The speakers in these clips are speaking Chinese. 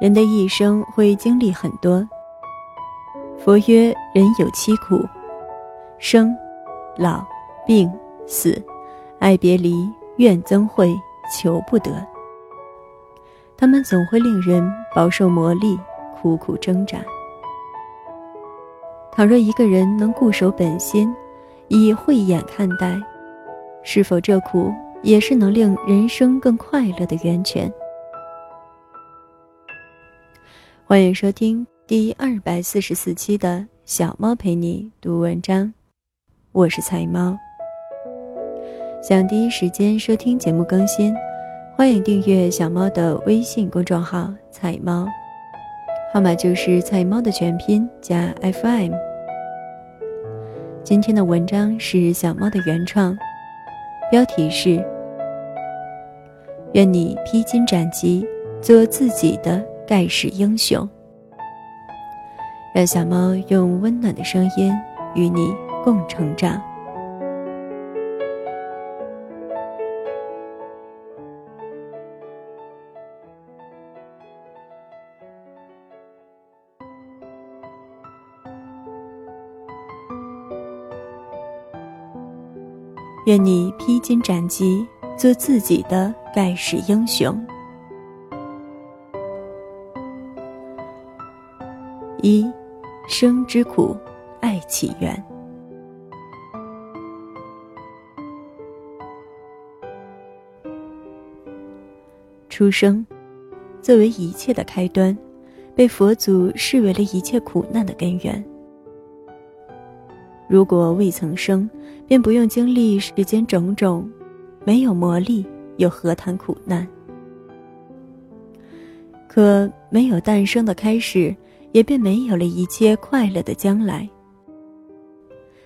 人的一生会经历很多。佛曰：人有七苦：生、老、病、死、爱别离、怨憎会、求不得。他们总会令人饱受磨砺，苦苦挣扎。倘若一个人能固守本心，以慧眼看待，是否这苦也是能令人生更快乐的源泉？欢迎收听第二百四十四期的小猫陪你读文章，我是菜猫。想第一时间收听节目更新，欢迎订阅小猫的微信公众号“菜猫”，号码就是“菜猫”的全拼加 FM。今天的文章是小猫的原创，标题是“愿你披荆斩棘，做自己的”。盖世英雄，让小猫用温暖的声音与你共成长。愿你披荆斩棘，做自己的盖世英雄。一生之苦，爱起源。出生，作为一切的开端，被佛祖视为了一切苦难的根源。如果未曾生，便不用经历世间种种，没有磨砺，又何谈苦难？可没有诞生的开始。也便没有了一切快乐的将来。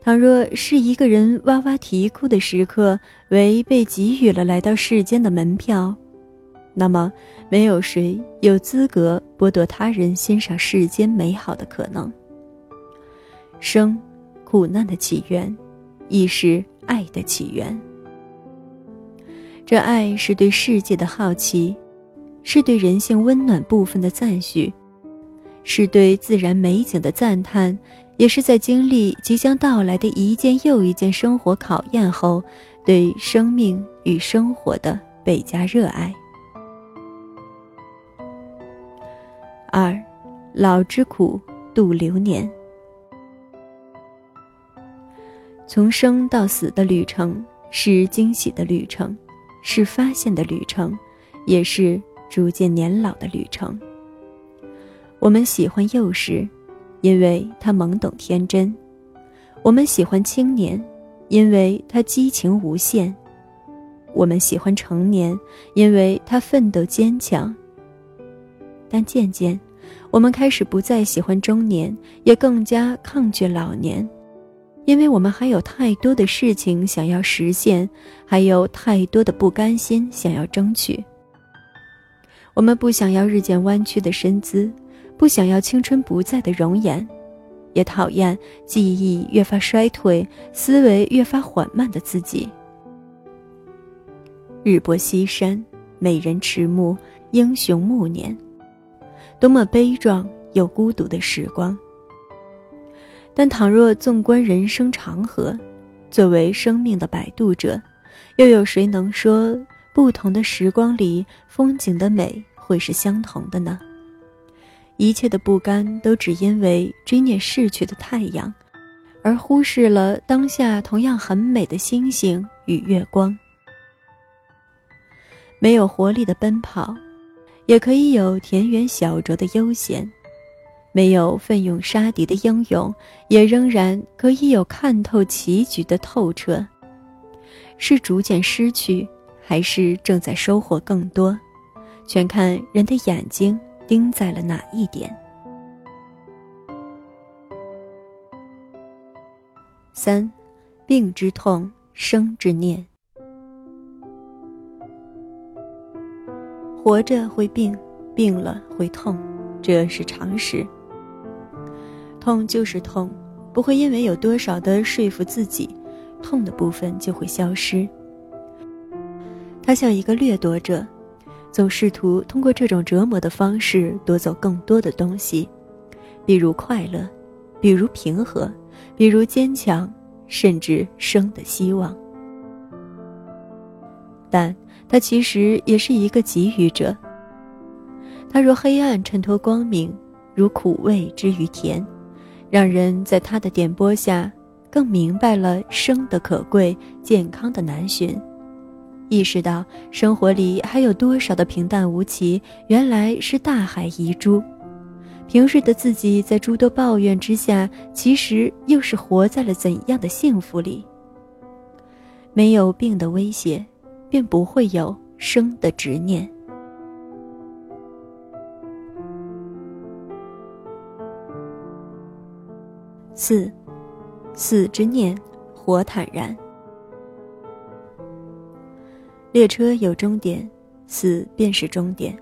倘若是一个人哇哇啼哭的时刻为被给予了来到世间的门票，那么没有谁有资格剥夺他人欣赏世间美好的可能。生，苦难的起源，亦是爱的起源。这爱是对世界的好奇，是对人性温暖部分的赞许。是对自然美景的赞叹，也是在经历即将到来的一件又一件生活考验后，对生命与生活的倍加热爱。二，老之苦，度流年。从生到死的旅程，是惊喜的旅程，是发现的旅程，也是逐渐年老的旅程。我们喜欢幼时，因为他懵懂天真；我们喜欢青年，因为他激情无限；我们喜欢成年，因为他奋斗坚强。但渐渐，我们开始不再喜欢中年，也更加抗拒老年，因为我们还有太多的事情想要实现，还有太多的不甘心想要争取。我们不想要日渐弯曲的身姿。不想要青春不在的容颜，也讨厌记忆越发衰退、思维越发缓慢的自己。日薄西山，美人迟暮，英雄暮年，多么悲壮又孤独的时光。但倘若纵观人生长河，作为生命的摆渡者，又有谁能说不同的时光里风景的美会是相同的呢？一切的不甘，都只因为追念逝去的太阳，而忽视了当下同样很美的星星与月光。没有活力的奔跑，也可以有田园小酌的悠闲；没有奋勇杀敌的英勇，也仍然可以有看透棋局的透彻。是逐渐失去，还是正在收获更多，全看人的眼睛。盯在了哪一点？三，病之痛，生之念。活着会病，病了会痛，这是常识。痛就是痛，不会因为有多少的说服自己，痛的部分就会消失。他像一个掠夺者。总试图通过这种折磨的方式夺走更多的东西，比如快乐，比如平和，比如坚强，甚至生的希望。但他其实也是一个给予者。他若黑暗衬托光明，如苦味之于甜，让人在他的点拨下更明白了生的可贵，健康的难寻。意识到生活里还有多少的平淡无奇，原来是大海遗珠。平日的自己在诸多抱怨之下，其实又是活在了怎样的幸福里？没有病的威胁，便不会有生的执念。四，死之念，活坦然。列车有终点，死便是终点。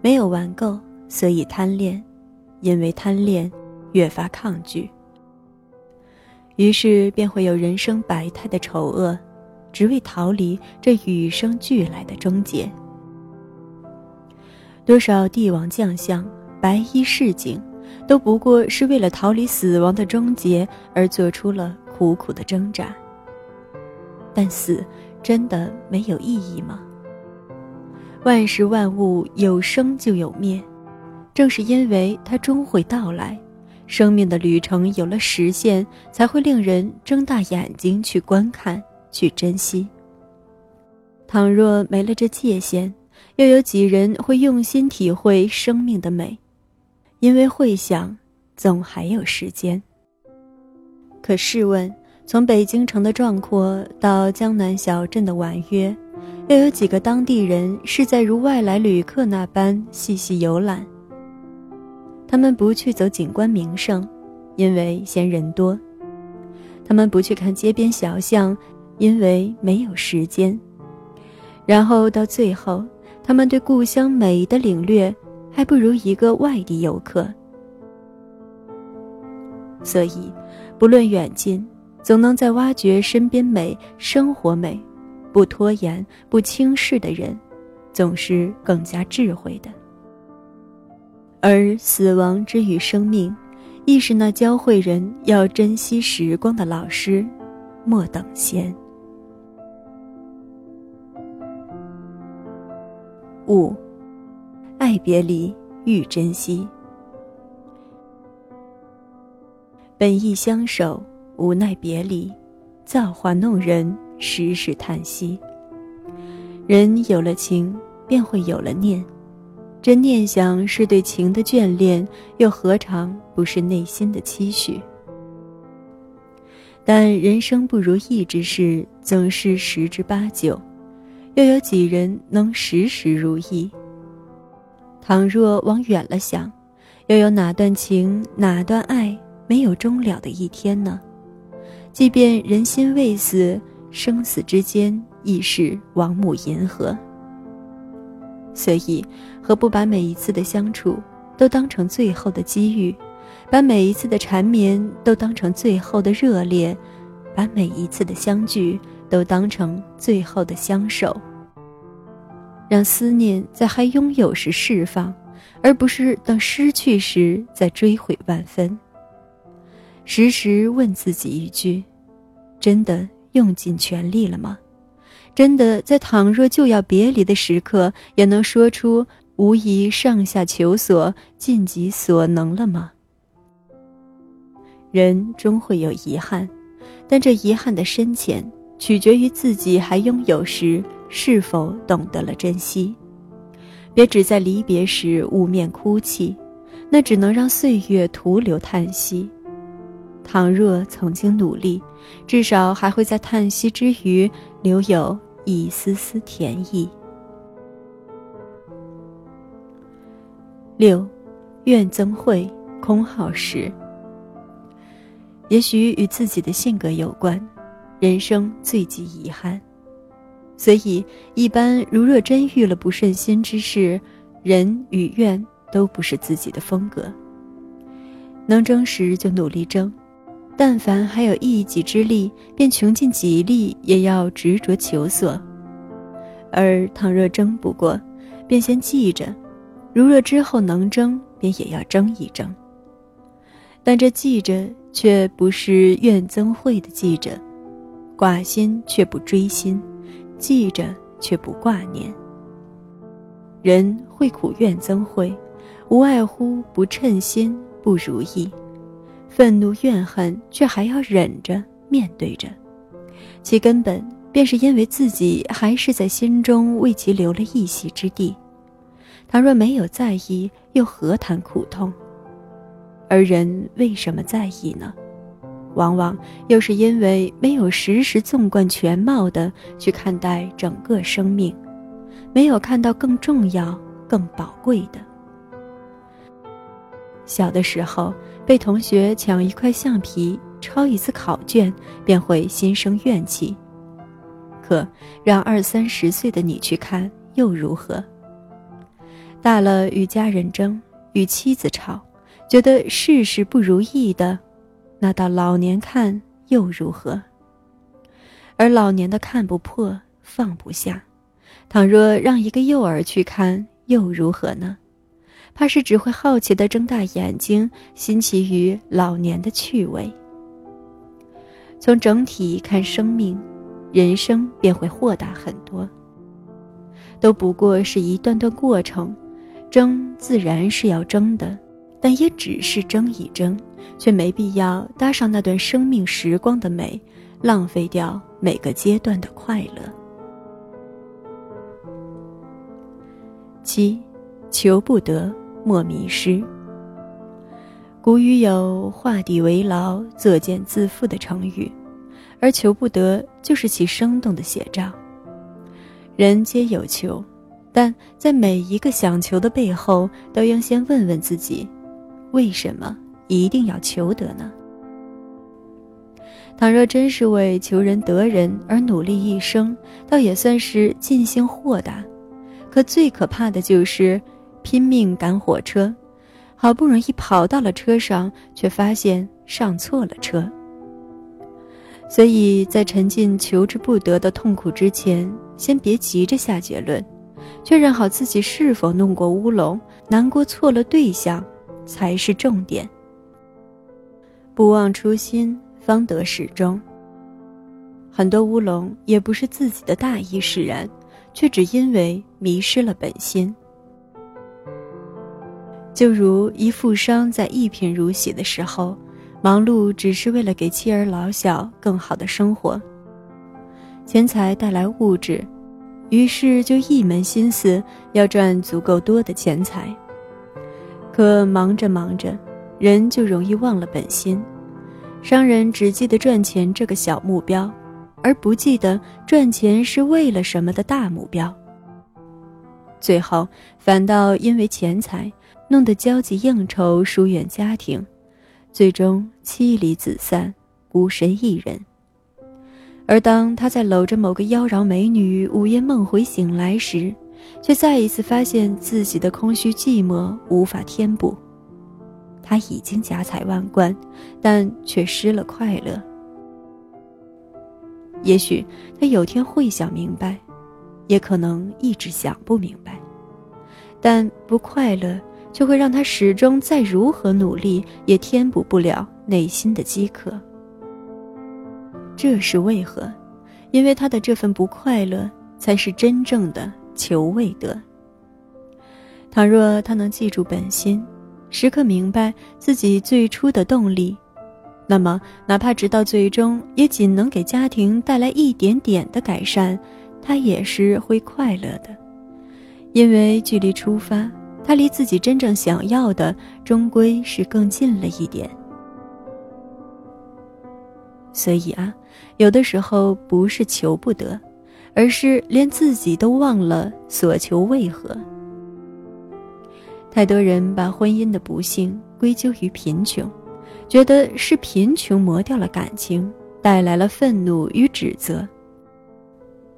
没有玩够，所以贪恋，因为贪恋，越发抗拒。于是便会有人生百态的丑恶，只为逃离这与生俱来的终结。多少帝王将相、白衣市井，都不过是为了逃离死亡的终结而做出了苦苦的挣扎。但死。真的没有意义吗？万事万物有生就有灭，正是因为它终会到来，生命的旅程有了实现，才会令人睁大眼睛去观看、去珍惜。倘若没了这界限，又有几人会用心体会生命的美？因为会想，总还有时间。可试问？从北京城的壮阔到江南小镇的婉约，又有几个当地人是在如外来旅客那般细细游览？他们不去走景观名胜，因为嫌人多；他们不去看街边小巷，因为没有时间。然后到最后，他们对故乡美的领略，还不如一个外地游客。所以，不论远近。总能在挖掘身边美、生活美，不拖延、不轻视的人，总是更加智慧的。而死亡之于生命，亦是那教会人要珍惜时光的老师，莫等闲。五，爱别离愈珍惜，本意相守。无奈别离，造化弄人，时时叹息。人有了情，便会有了念。这念想是对情的眷恋，又何尝不是内心的期许？但人生不如意之事总是十之八九，又有几人能时时如意？倘若往远了想，又有哪段情、哪段爱没有终了的一天呢？即便人心未死，生死之间亦是王母银河。所以，何不把每一次的相处都当成最后的机遇，把每一次的缠绵都当成最后的热烈，把每一次的相聚都当成最后的相守？让思念在还拥有时释放，而不是等失去时再追悔万分。时时问自己一句：真的用尽全力了吗？真的在倘若就要别离的时刻，也能说出“无疑上下求索，尽己所能”了吗？人终会有遗憾，但这遗憾的深浅，取决于自己还拥有时是否懂得了珍惜。别只在离别时捂面哭泣，那只能让岁月徒留叹息。倘若曾经努力，至少还会在叹息之余留有一丝丝甜意。六，愿增慧，空耗时。也许与自己的性格有关，人生最忌遗憾，所以一般如若真遇了不顺心之事，人与愿都不是自己的风格。能争时就努力争。但凡还有一己之力，便穷尽己力也要执着求索；而倘若争不过，便先记着；如若之后能争，便也要争一争。但这记着，却不是怨憎会的记着，挂心却不追心，记着却不挂念。人会苦怨憎会，无外乎不称心、不如意，愤怒怨恨，却还要忍着面对着，其根本便是因为自己还是在心中为其留了一席之地。倘若没有在意，又何谈苦痛？而人为什么在意呢？往往又是因为没有时时纵观全貌的去看待整个生命。没有看到更重要、更宝贵的。小的时候，被同学抢一块橡皮、抄一次考卷，便会心生怨气。可让二三十岁的你去看，又如何？大了，与家人争，与妻子吵，觉得事事不如意的，那到老年看又如何？而老年的看不破，放不下。倘若让一个幼儿去看，又如何呢？怕是只会好奇地睁大眼睛，新奇于老年的趣味。从整体看生命，人生便会豁达很多。都不过是一段段过程，争自然是要争的，但也只是争一争，却没必要搭上那段生命时光的美，浪费掉每个阶段的快乐。七，求不得莫迷失。古语有“画地为牢，作茧自缚”的成语，而求不得就是其生动的写照。人皆有求，但在每一个想求的背后，都应先问问自己：为什么一定要求得呢？倘若真是为求人得人而努力一生，倒也算是尽兴豁达。可最可怕的就是，拼命赶火车，好不容易跑到了车上，却发现上错了车。所以在沉浸求之不得的痛苦之前，先别急着下结论，确认好自己是否弄过乌龙，难过错了对象，才是重点。不忘初心，方得始终。很多乌龙也不是自己的大意使然。却只因为迷失了本心，就如一富商在一贫如洗的时候，忙碌只是为了给妻儿老小更好的生活。钱财带来物质，于是就一门心思要赚足够多的钱财。可忙着忙着，人就容易忘了本心。商人只记得赚钱这个小目标。而不记得赚钱是为了什么的大目标，最后反倒因为钱财弄得交际应酬、疏远家庭，最终妻离子散，孤身一人。而当他在搂着某个妖娆美女午夜梦回醒来时，却再一次发现自己的空虚寂寞无法填补。他已经家财万贯，但却失了快乐。也许他有天会想明白，也可能一直想不明白，但不快乐却会让他始终再如何努力也填补不了内心的饥渴。这是为何？因为他的这份不快乐才是真正的求未得。倘若他能记住本心，时刻明白自己最初的动力。那么，哪怕直到最终也仅能给家庭带来一点点的改善，他也是会快乐的，因为距离出发，他离自己真正想要的终归是更近了一点。所以啊，有的时候不是求不得，而是连自己都忘了所求为何。太多人把婚姻的不幸归咎于贫穷。觉得是贫穷磨掉了感情，带来了愤怒与指责。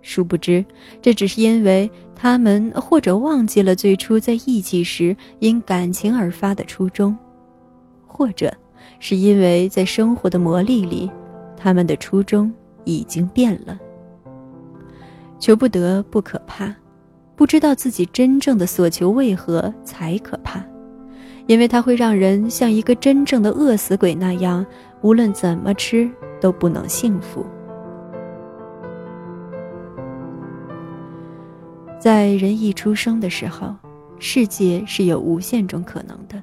殊不知，这只是因为他们或者忘记了最初在一起时因感情而发的初衷，或者是因为在生活的磨砺里，他们的初衷已经变了。求不得不可怕，不知道自己真正的所求为何才可怕，因为它会让人像一个真正的饿死鬼那样，无论怎么吃都不能幸福。在人一出生的时候，世界是有无限种可能的，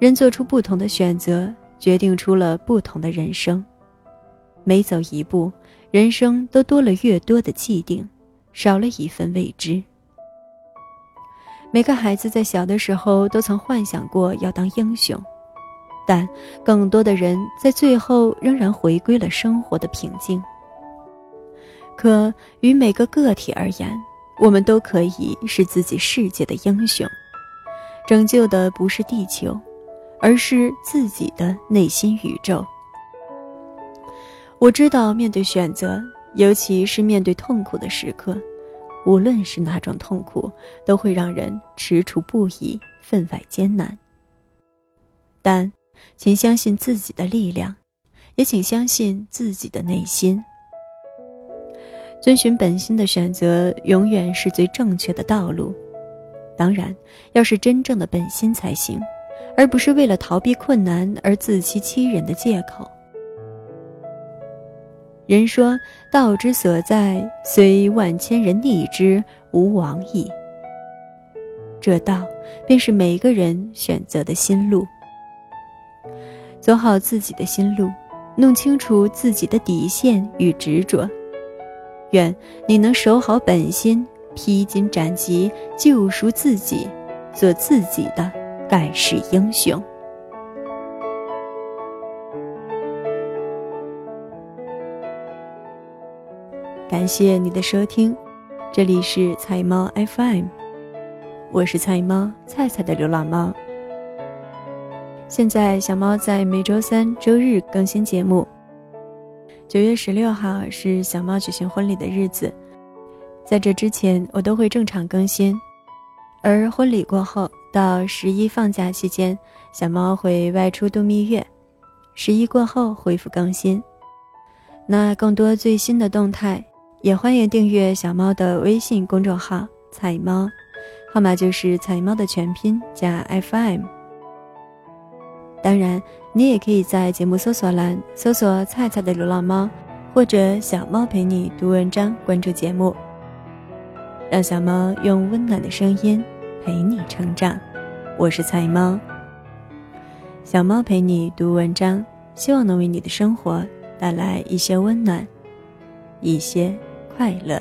人做出不同的选择，决定出了不同的人生。每走一步，人生都多了越多的既定，少了一份未知。每个孩子在小的时候都曾幻想过要当英雄，但更多的人在最后仍然回归了生活的平静。可与每个个体而言，我们都可以是自己世界的英雄，拯救的不是地球，而是自己的内心宇宙。我知道，面对选择，尤其是面对痛苦的时刻，无论是哪种痛苦，都会让人踟蹰不已，分外艰难。但，请相信自己的力量，也请相信自己的内心。遵循本心的选择，永远是最正确的道路。当然，要是真正的本心才行，而不是为了逃避困难而自欺欺人的借口。人说：“道之所在，虽万千人逆之，无往矣。”这道，便是每个人选择的心路。走好自己的心路，弄清楚自己的底线与执着。愿你能守好本心，披荆斩棘，救赎自己，做自己的盖世英雄。感谢你的收听，这里是菜猫 FM，我是菜猫菜菜的流浪猫。现在小猫在每周三、周日更新节目。九月十六号是小猫举行婚礼的日子，在这之前我都会正常更新，而婚礼过后到十一放假期间，小猫会外出度蜜月，十一过后恢复更新。那更多最新的动态，也欢迎订阅小猫的微信公众号“彩猫”，号码就是“彩猫”的全拼加 FM。当然。你也可以在节目搜索栏搜索“菜菜的流浪猫”或者“小猫陪你读文章”，关注节目，让小猫用温暖的声音陪你成长。我是菜猫，小猫陪你读文章，希望能为你的生活带来一些温暖，一些快乐。